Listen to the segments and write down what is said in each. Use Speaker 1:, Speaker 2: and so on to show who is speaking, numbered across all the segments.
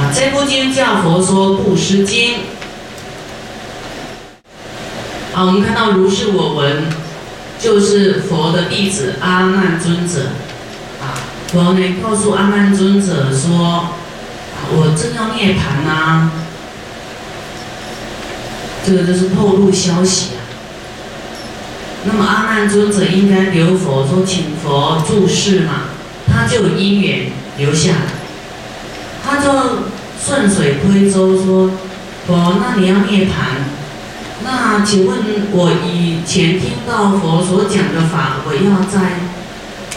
Speaker 1: 啊，这部经叫《佛说布施经》。好，我们看到如是我闻，就是佛的弟子阿难尊者。啊，佛呢告诉阿难尊者说：“我正要涅槃呐。”这个就是透露消息啊。那么阿难尊者应该留佛说，请佛注释嘛，他就有因缘留下，他就顺水推舟说：“佛，那你要涅槃，那请问我以前听到佛所讲的法，我要在，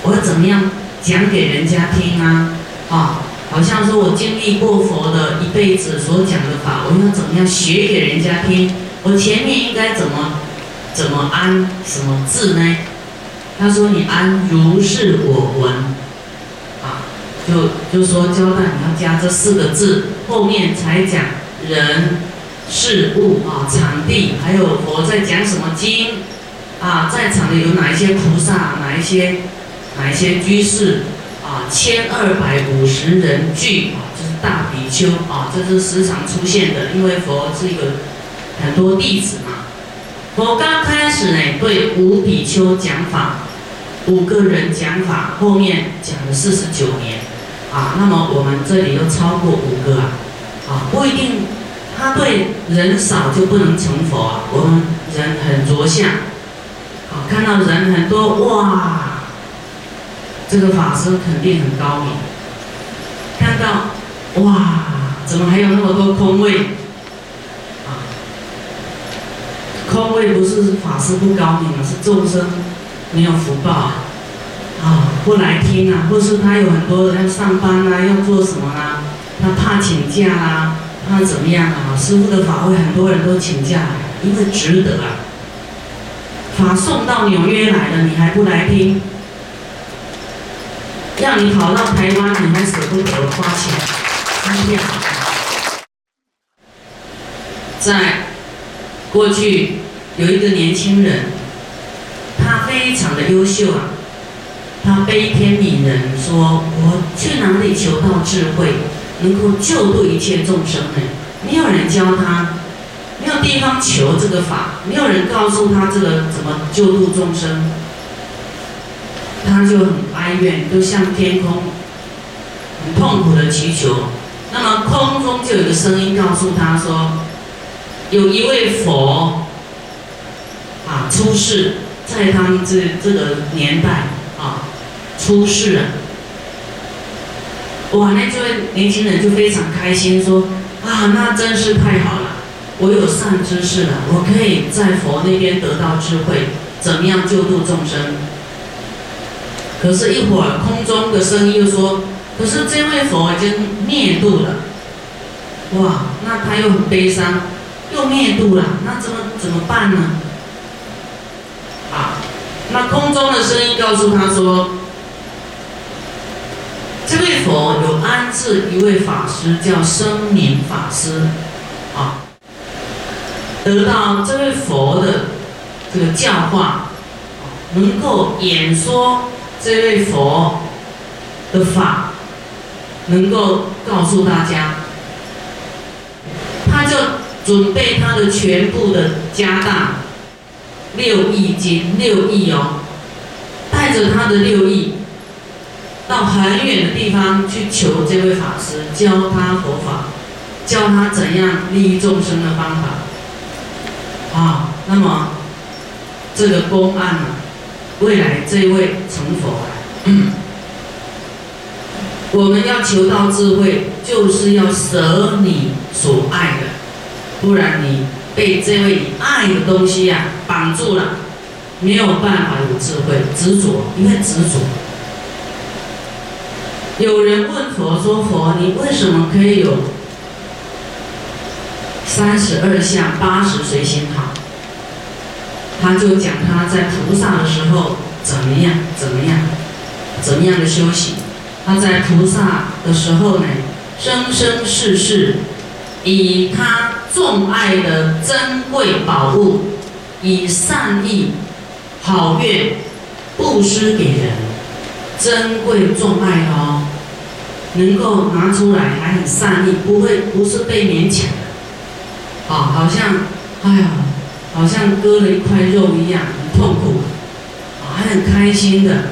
Speaker 1: 我要怎么样讲给人家听啊？啊，好像说我经历过佛的一辈子所讲的法，我要怎么样学给人家听？我前面应该怎么？”怎么安什么字呢？他说：“你安如是我闻，就就说交代你要加这四个字，后面才讲人、事物啊、场地，还有佛在讲什么经啊，在场的有哪一些菩萨，哪一些哪一些居士啊，千二百五十人聚啊，就是大比丘啊，这是时常出现的，因为佛是一个很多弟子嘛。”我刚开始呢，对五比丘讲法，五个人讲法，后面讲了四十九年，啊，那么我们这里又超过五个啊，啊，不一定，他对人少就不能成佛啊，我们人很着相，啊，看到人很多，哇，这个法师肯定很高明，看到，哇，怎么还有那么多空位啊？空位不是法师不高明啊，是众生没有福报啊，啊不来听啊，或是他有很多人要上班啊，要做什么啊，他怕请假啊，怕怎么样啊？师傅的法会很多人都请假，因为值得啊。法送到纽约来了，你还不来听？让你跑到台湾，你还舍不得花钱机票？在过去。有一个年轻人，他非常的优秀啊，他悲天悯人，说我去哪里求到智慧，能够救度一切众生呢？没有人教他，没有地方求这个法，没有人告诉他这个怎么救度众生，他就很哀怨，就向天空很痛苦的祈求。那么空中就有个声音告诉他说，有一位佛。啊，出世，在他们这这个年代，出世了。哇，那这位年轻人就非常开心，说啊，那真是太好了，我有善知识了，我可以在佛那边得到智慧，怎么样救度众生？可是，一会儿空中的声音又说，可是这位佛已经灭度了。哇，那他又很悲伤，又灭度了，那怎么怎么办呢？啊那空中的声音告诉他说：“这位佛有安置一位法师，叫生明法师，啊，得到这位佛的这个教化，能够演说这位佛的法，能够告诉大家，他就准备他的全部的家当。”六亿金，六亿哦，带着他的六亿，到很远的地方去求这位法师教他佛法，教他怎样利益众生的方法。啊，那么这个公案呢，未来这位成佛我们要求到智慧，就是要舍你所爱的，不然你。被这位爱的东西呀绑住了，没有办法有智慧，执着，因为执着。有人问佛说：“佛，你为什么可以有三十二相八十随心好？”他就讲他在菩萨的时候怎么样，怎么样，怎么样的修行。他在菩萨的时候呢，生生世世以他。众爱的珍贵宝物，以善意、好愿布施给人，珍贵重爱哦。能够拿出来还很善意，不会不是被勉强的，啊，好像，哎呀，好像割了一块肉一样，很痛苦，啊，还很开心的，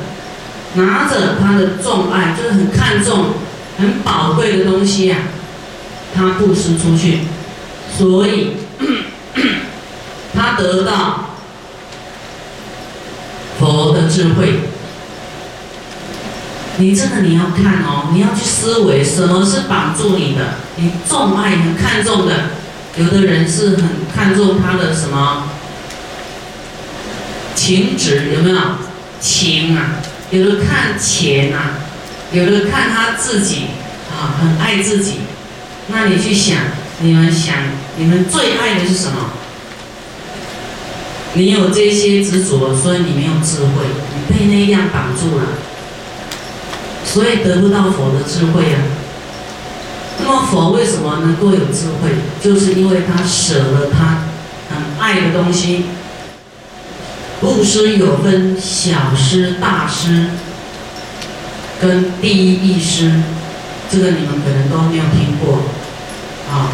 Speaker 1: 拿着他的重爱，就是很看重、很宝贵的东西呀，他布施出去，所以 他得到佛的智慧。你这个你要看哦，你要去思维什么是绑住你的，你重爱很看重的，有的人是很看重他的什么情值有没有情啊？有的看钱啊，有的看他自己啊，很爱自己。那你去想，你们想，你们最爱的是什么？你有这些执着，所以你没有智慧，你被那样绑住了。所以得不到佛的智慧啊。那么佛为什么能够有智慧？就是因为他舍了他很爱的东西。布施有分小施、大施，跟第一义施，这个你们可能都没有听过啊。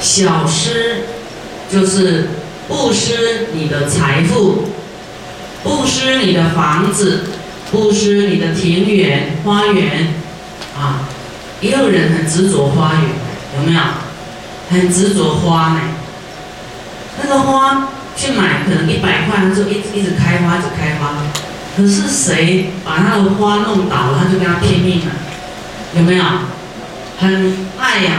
Speaker 1: 小施就是布施你的财富，布施你的房子。布施你的庭园、花园，啊，也有人很执着花园，有没有？很执着花呢。那个花去买，可能一百块，他就一一直开花，一直开花。可是谁把他的花弄倒了，他就跟他拼命了，有没有？很爱呀。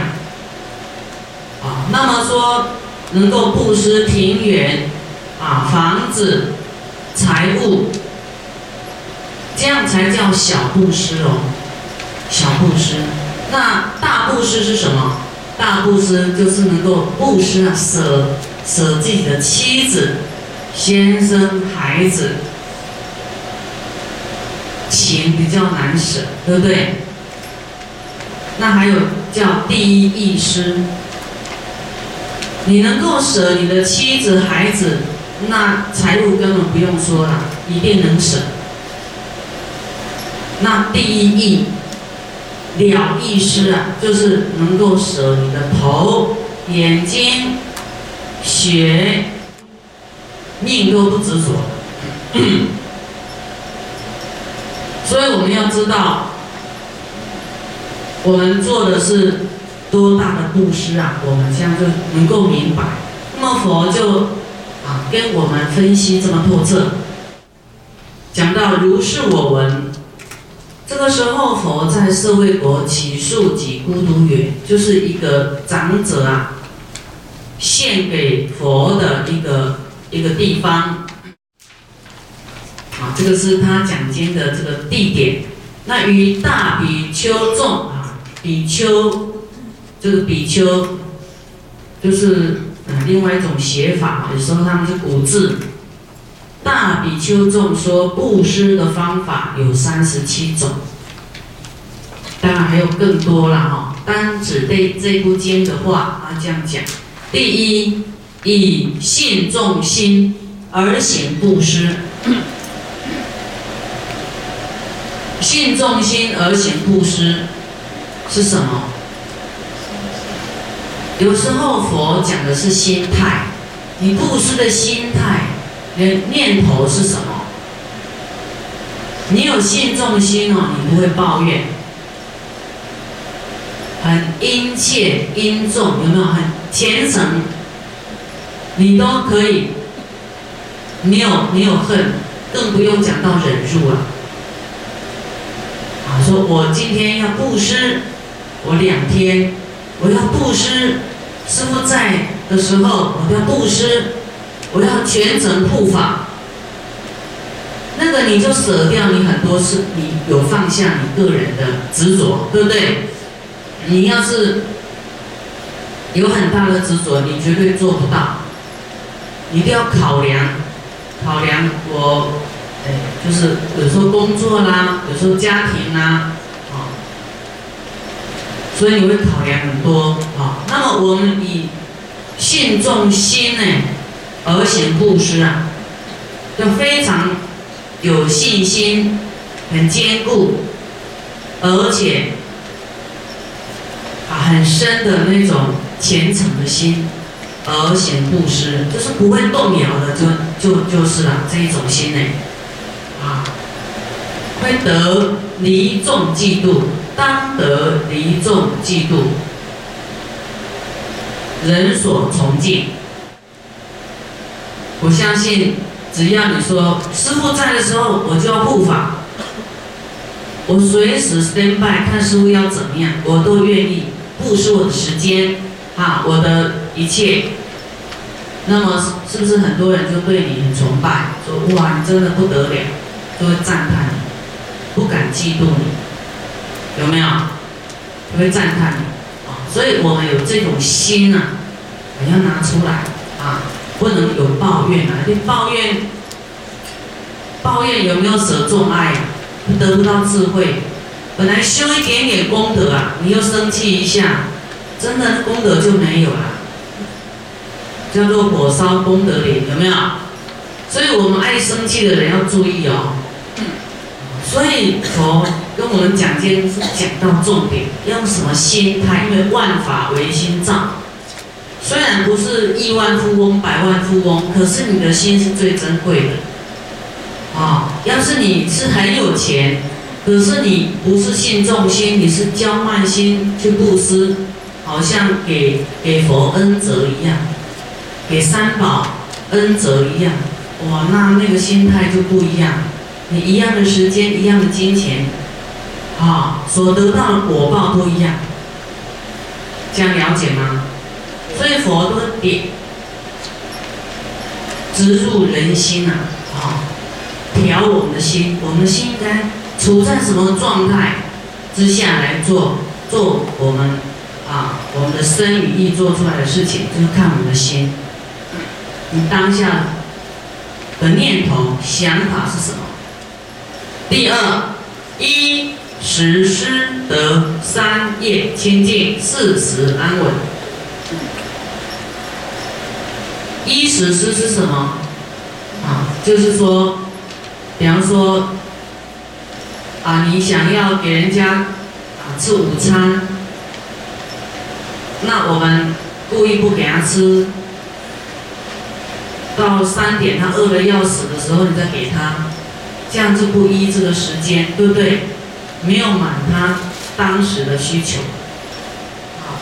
Speaker 1: 啊，那么说能够布施庭园，啊，房子、财物。这样才叫小布施哦，小布施。那大布施是什么？大布施就是能够布施啊，舍舍自己的妻子、先生、孩子，钱比较难舍，对不对？那还有叫第一义施，你能够舍你的妻子、孩子，那财务根本不用说了，一定能舍。那第一义了义师啊，就是能够舍你的头、眼睛、血、命都不执着。所以我们要知道，我们做的是多大的布施啊！我们这样就能够明白。那么佛就啊跟我们分析这么透彻，讲到如是我闻。这个时候，佛在社会国起诉及孤独园，就是一个长者啊，献给佛的一个一个地方。啊，这个是他讲经的这个地点。那与大比丘众啊，比丘，这个比丘，就是呃另外一种写法，有时候他们是古字。大比丘众说布施的方法有三十七种，当然还有更多了哈。单指这这部经的话，他这样讲：第一，以信众心而行布施。信众心而行布施是什么？有时候佛讲的是心态，你布施的心态。念念头是什么？你有信众心哦，你不会抱怨，很殷切、殷重，有没有很虔诚？你都可以，你有你有恨，更不用讲到忍辱了。啊，说我今天要布施，我两天我要布施，师傅在的时候我要布施。我要全程护法，那个你就舍掉你很多事，你有放下你个人的执着，对不对？你要是有很大的执着，你绝对做不到。一定要考量，考量我，哎，就是有时候工作啦，有时候家庭啦，啊，所以你会考量很多啊。那么我们以信众心呢？而行布施啊，要非常有信心，很坚固，而且啊很深的那种虔诚的心而行布施，就是不会动摇的，就就就是了这一种心呢，啊，会得离众嫉妒，当得离众嫉妒，人所崇敬。我相信，只要你说师傅在的时候，我就要护法。我随时 stand by 看师傅要怎么样，我都愿意布施我的时间，啊，我的一切。那么是不是很多人就对你很崇拜，说哇你真的不得了，就会赞叹你，不敢嫉妒你，有没有？会赞叹你啊，所以我们有这种心啊，我要拿出来啊。不能有抱怨啊！你抱怨，抱怨有没有舍众爱啊？得不到智慧。本来修一点点功德啊，你又生气一下，真的功德就没有了。叫做火烧功德林，有没有？所以我们爱生气的人要注意哦。所以佛跟我们讲经讲到重点，用什么心态？因为万法唯心造。虽然不是亿万富翁、百万富翁，可是你的心是最珍贵的。啊，要是你是很有钱，可是你不是信众心，你是骄慢心去布施，好像给给佛恩泽一样，给三宝恩泽一样，哇，那那个心态就不一样。你一样的时间，一样的金钱，啊，所得到的果报都一样。这样了解吗？所以佛都点植入人心呐，啊，调我们的心，我们的心应该处在什么状态之下来做做我们啊我们的身与意做出来的事情，就是看我们的心，你当下的念头想法是什么？第二，一时失得三业清净，四时安稳。衣食是是什么？啊，就是说，比方说，啊，你想要给人家啊吃午餐，那我们故意不给他吃，到三点他饿得要死的时候，你再给他，这样就不依这个时间，对不对？没有满他当时的需求。啊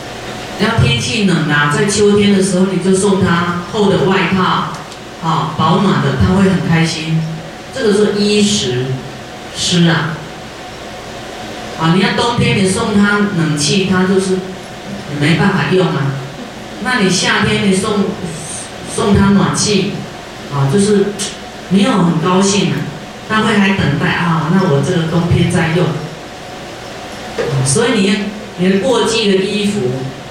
Speaker 1: 然后天气冷啊，在秋天的时候，你就送他厚的外套，好保暖的，他会很开心。这个是衣食湿啊，啊，你要冬天你送他冷气，他就是没办法用啊。那你夏天你送送他暖气，啊，就是没有很高兴啊，他会还等待啊，那我这个冬天再用。所以你要你的过季的衣服。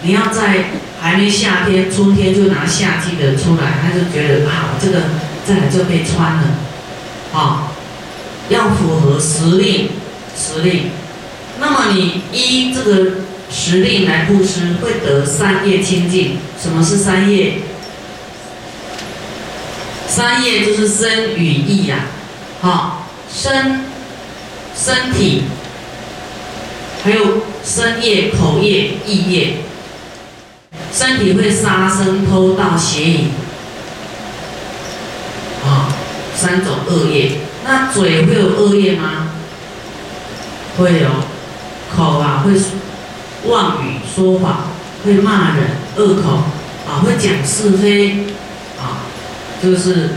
Speaker 1: 你要在还没夏天、春天就拿夏季的出来，他就觉得啊，这个再来就可以穿了，啊，要符合时令，时令。那么你依这个时令来布施，会得三业清净。什么是三业？三业就是身语意呀，好，身身体，还有身业、口业、意业。身体会杀生、偷盗、邪淫，啊，三种恶业。那嘴会有恶业吗？会有，口啊会妄语说谎，会骂人，恶口，啊会讲是非，啊就是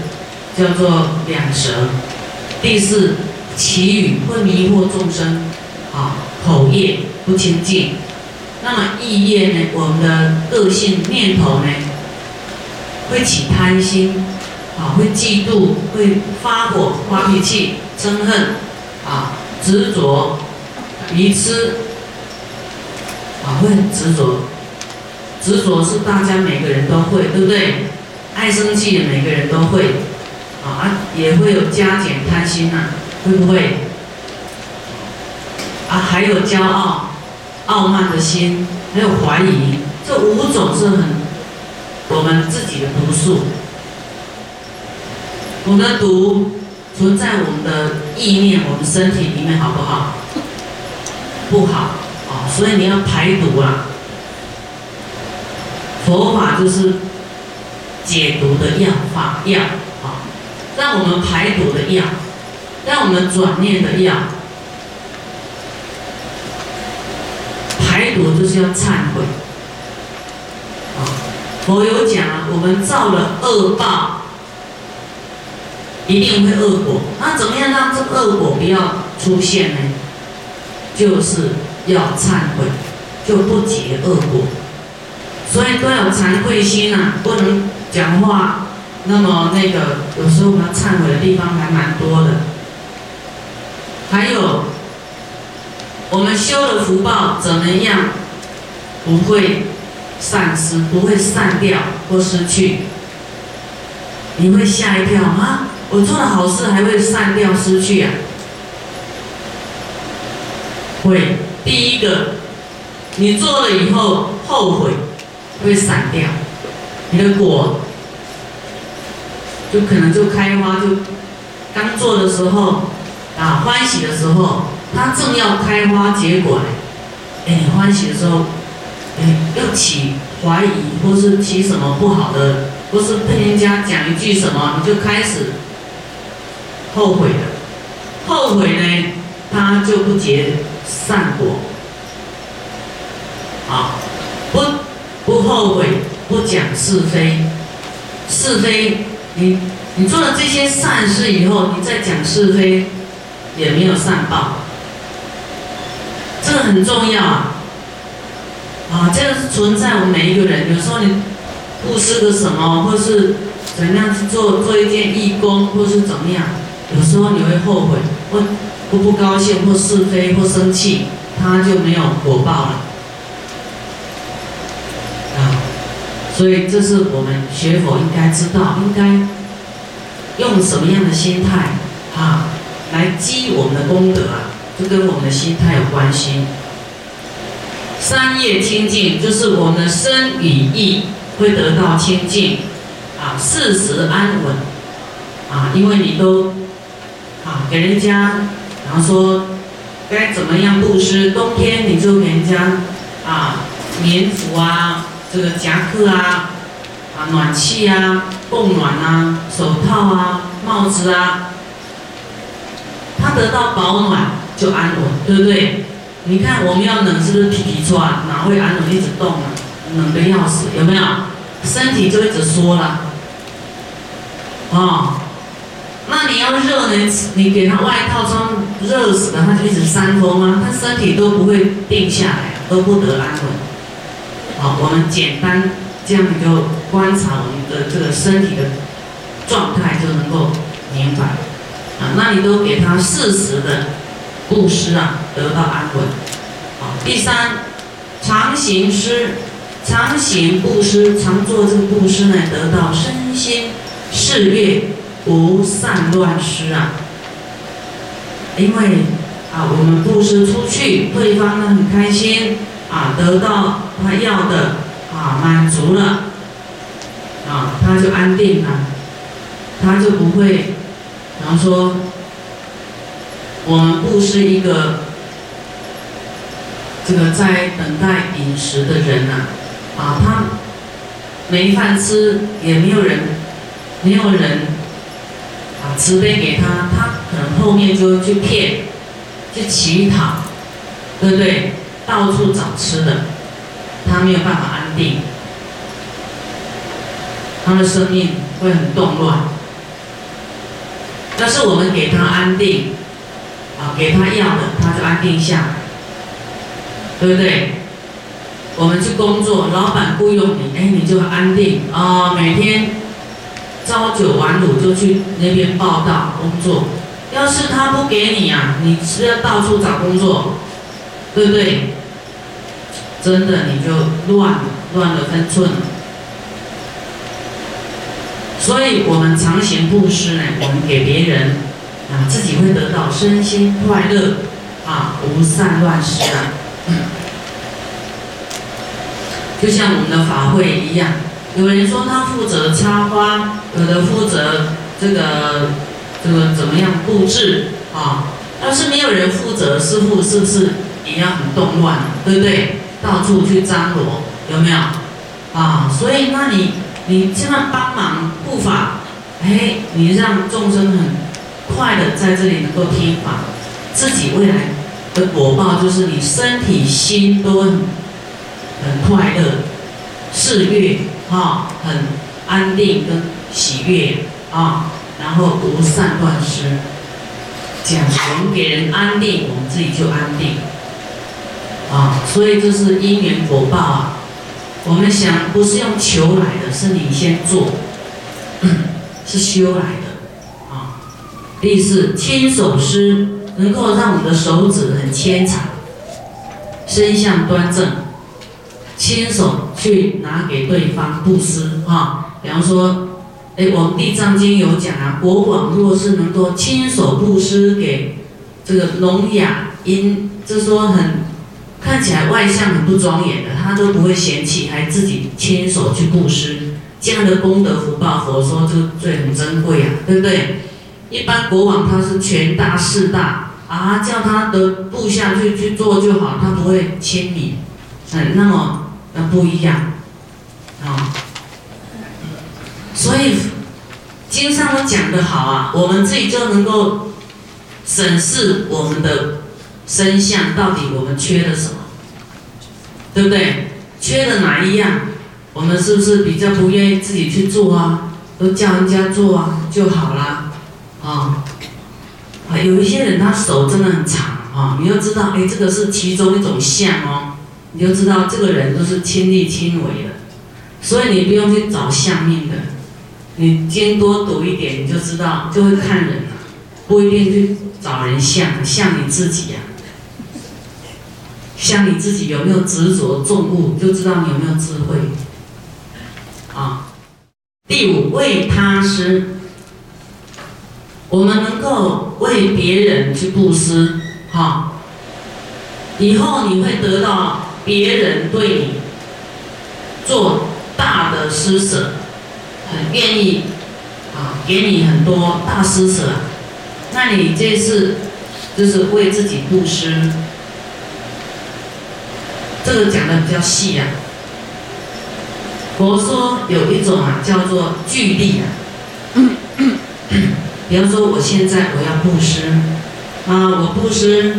Speaker 1: 叫做两舌。第四，绮语会迷惑众生，啊口业不清净。那么意业呢？我们的个性念头呢，会起贪心，啊，会嫉妒，会发火、发脾气、憎恨，啊，执着、愚痴，啊，会很执着。执着是大家每个人都会，对不对？爱生气的每个人都会，啊，也会有加减贪心呐，会不会？啊，还有骄傲。傲慢的心，还有怀疑，这五种是很我们自己的毒素。我们的毒存在我们的意念，我们身体里面，好不好？不好啊，所以你要排毒啊。佛法就是解毒的药法药啊，让我们排毒的药，让我们转念的药。我就是要忏悔啊。佛有讲，我们造了恶报，一定会恶果。那怎么样让这恶果不要出现呢？就是要忏悔，就不结恶果。所以都有惭愧心呐，不能讲话。那么那个有时候我们忏悔的地方还蛮多的。还有，我们修的福报怎么样不会散失，不会散掉或失去？你会吓一跳啊！我做了好事还会散掉失去啊？会。第一个，你做了以后后悔。会散掉，你的果就可能就开花，就刚做的时候啊欢喜的时候，它正要开花结果，哎，欢喜的时候，哎，要起怀疑或是起什么不好的，或是被人家讲一句什么，你就开始后悔了，后悔呢，它就不结善果，啊，不。不后悔，不讲是非，是非，你你做了这些善事以后，你再讲是非，也没有善报，个很重要啊！啊，这个是存在我们每一个人。有时候你布施个什么，或是怎样去做做一件义工，或是怎么样，有时候你会后悔，或或不高兴，或是非，或生气，他就没有果报了。啊所以，这是我们学佛应该知道，应该用什么样的心态啊，来积我们的功德啊，就跟我们的心态有关系。三业清净，就是我们的身与意会得到清净啊，事实安稳啊，因为你都啊给人家，然后说该怎么样布施，冬天你就给人家啊棉服啊。这个夹克啊，啊暖气啊，供暖啊，手套啊，帽子啊，他得到保暖就安稳，对不对？你看我们要冷是不是皮皮穿，哪会安稳一直动啊？冷的要死，有没有？身体就一直缩了。哦，那你要热呢？你给他外套穿，热死了，他就一直扇风啊，他身体都不会定下来，都不得安稳。好，我们简单这样就观察我们的这个身体的状态，就能够明白啊。那你都给他适时的布施啊，得到安稳。好，第三，常行施，常行布施，常做这个布施呢，得到身心事业不散乱施啊。因为啊，我们布施出去，对方呢很开心。啊，得到他要的啊，满足了，啊，他就安定了，他就不会，比方说，我们不是一个这个在等待饮食的人呐，啊，他没饭吃，也没有人，没有人啊，慈悲给他，他可能后面就去骗，去乞讨，对不对？到处找吃的，他没有办法安定，他的生命会很动乱。但是我们给他安定，啊，给他要的，他就安定下来，对不对？我们去工作，老板雇佣你，哎，你就安定啊，每天朝九晚五就去那边报道工作。要是他不给你啊，你是要到处找工作，对不对？真的你就乱了，乱了分寸。所以，我们常行布施呢，我们给别人啊，自己会得到身心快乐啊，无散乱失啊。就像我们的法会一样，有人说他负责插花，有的负责这个这个怎么样布置啊？要是没有人负责，师傅是不是也也要很动乱，对不对？到处去张罗，有没有？啊，所以那你你千万帮忙护法，哎，你让众生很快的在这里能够听法，自己未来的果报就是你身体心都很很快乐，事业啊很安定跟喜悦啊，然后无善断失。讲我们给人安定，我们自己就安定，啊，所以这是因缘果报啊。我们想不是用求来的，是你先做，是修来的，第四，亲手施能够让我们的手指很纤长，身相端正，亲手去拿给对方布施，哈。比方说。哎，我们《地藏经》有讲啊，国王若是能够亲手布施给这个聋哑音，就说很看起来外向很不庄严的，他都不会嫌弃，还自己亲手去布施，这样的功德福报，佛说就最很珍贵啊，对不对？一般国王他是权大势大啊，叫他的部下去去做就好，他不会亲你，嗯，那么那不一样啊。所以，经上都讲的好啊，我们自己就能够审视我们的身相，到底我们缺了什么，对不对？缺了哪一样？我们是不是比较不愿意自己去做啊？都叫人家做啊就好了，啊，啊，有一些人他手真的很长啊，你要知道，哎，这个是其中一种相哦，你就知道这个人都是亲力亲为的，所以你不用去找相命的。你经多读一点，你就知道，就会看人了，不一定去找人像，像你自己呀，像你自己有没有执着重物，就知道你有没有智慧。啊，第五为他施，我们能够为别人去布施，哈，以后你会得到别人对你做大的施舍。很愿意啊，给你很多大施舍，那你这次就是为自己布施，这个讲的比较细啊。佛说有一种啊，叫做聚力啊。比方说，我现在我要布施啊，我布施，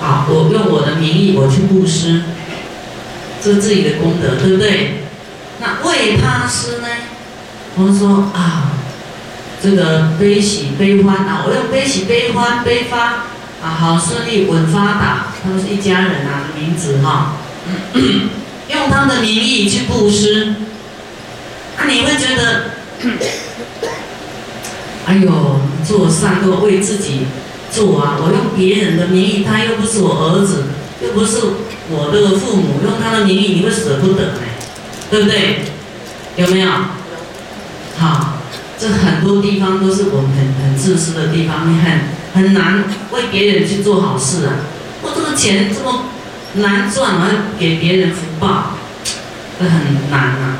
Speaker 1: 啊，我用我的名义我去布施，这是自己的功德，对不对？那为他施呢？我们说啊，这个悲喜悲欢啊，我用悲喜悲欢悲发啊，好顺利稳发达，他们是一家人啊名字哈，用他的名义去布施，那你会觉得，哎呦，做善都为自己做啊，我用别人的名义，他又不是我儿子，又不是我这个父母，用他的名义，你会舍不得哎，对不对？有没有？好，这很多地方都是我们很很自私的地方，你很很难为别人去做好事啊。我这个钱这么难赚，我要给别人福报，这很难啊。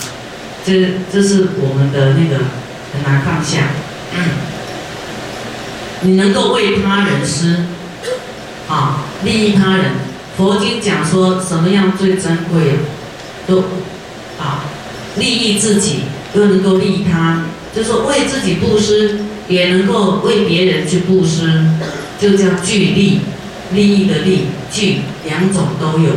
Speaker 1: 这这是我们的那个很难放下。嗯你能够为他人施，啊，利益他人。佛经讲说什么样最珍贵啊？都啊。利益自己，又能够利他，就是为自己布施，也能够为别人去布施，就叫聚利，利益的利，聚两种都有。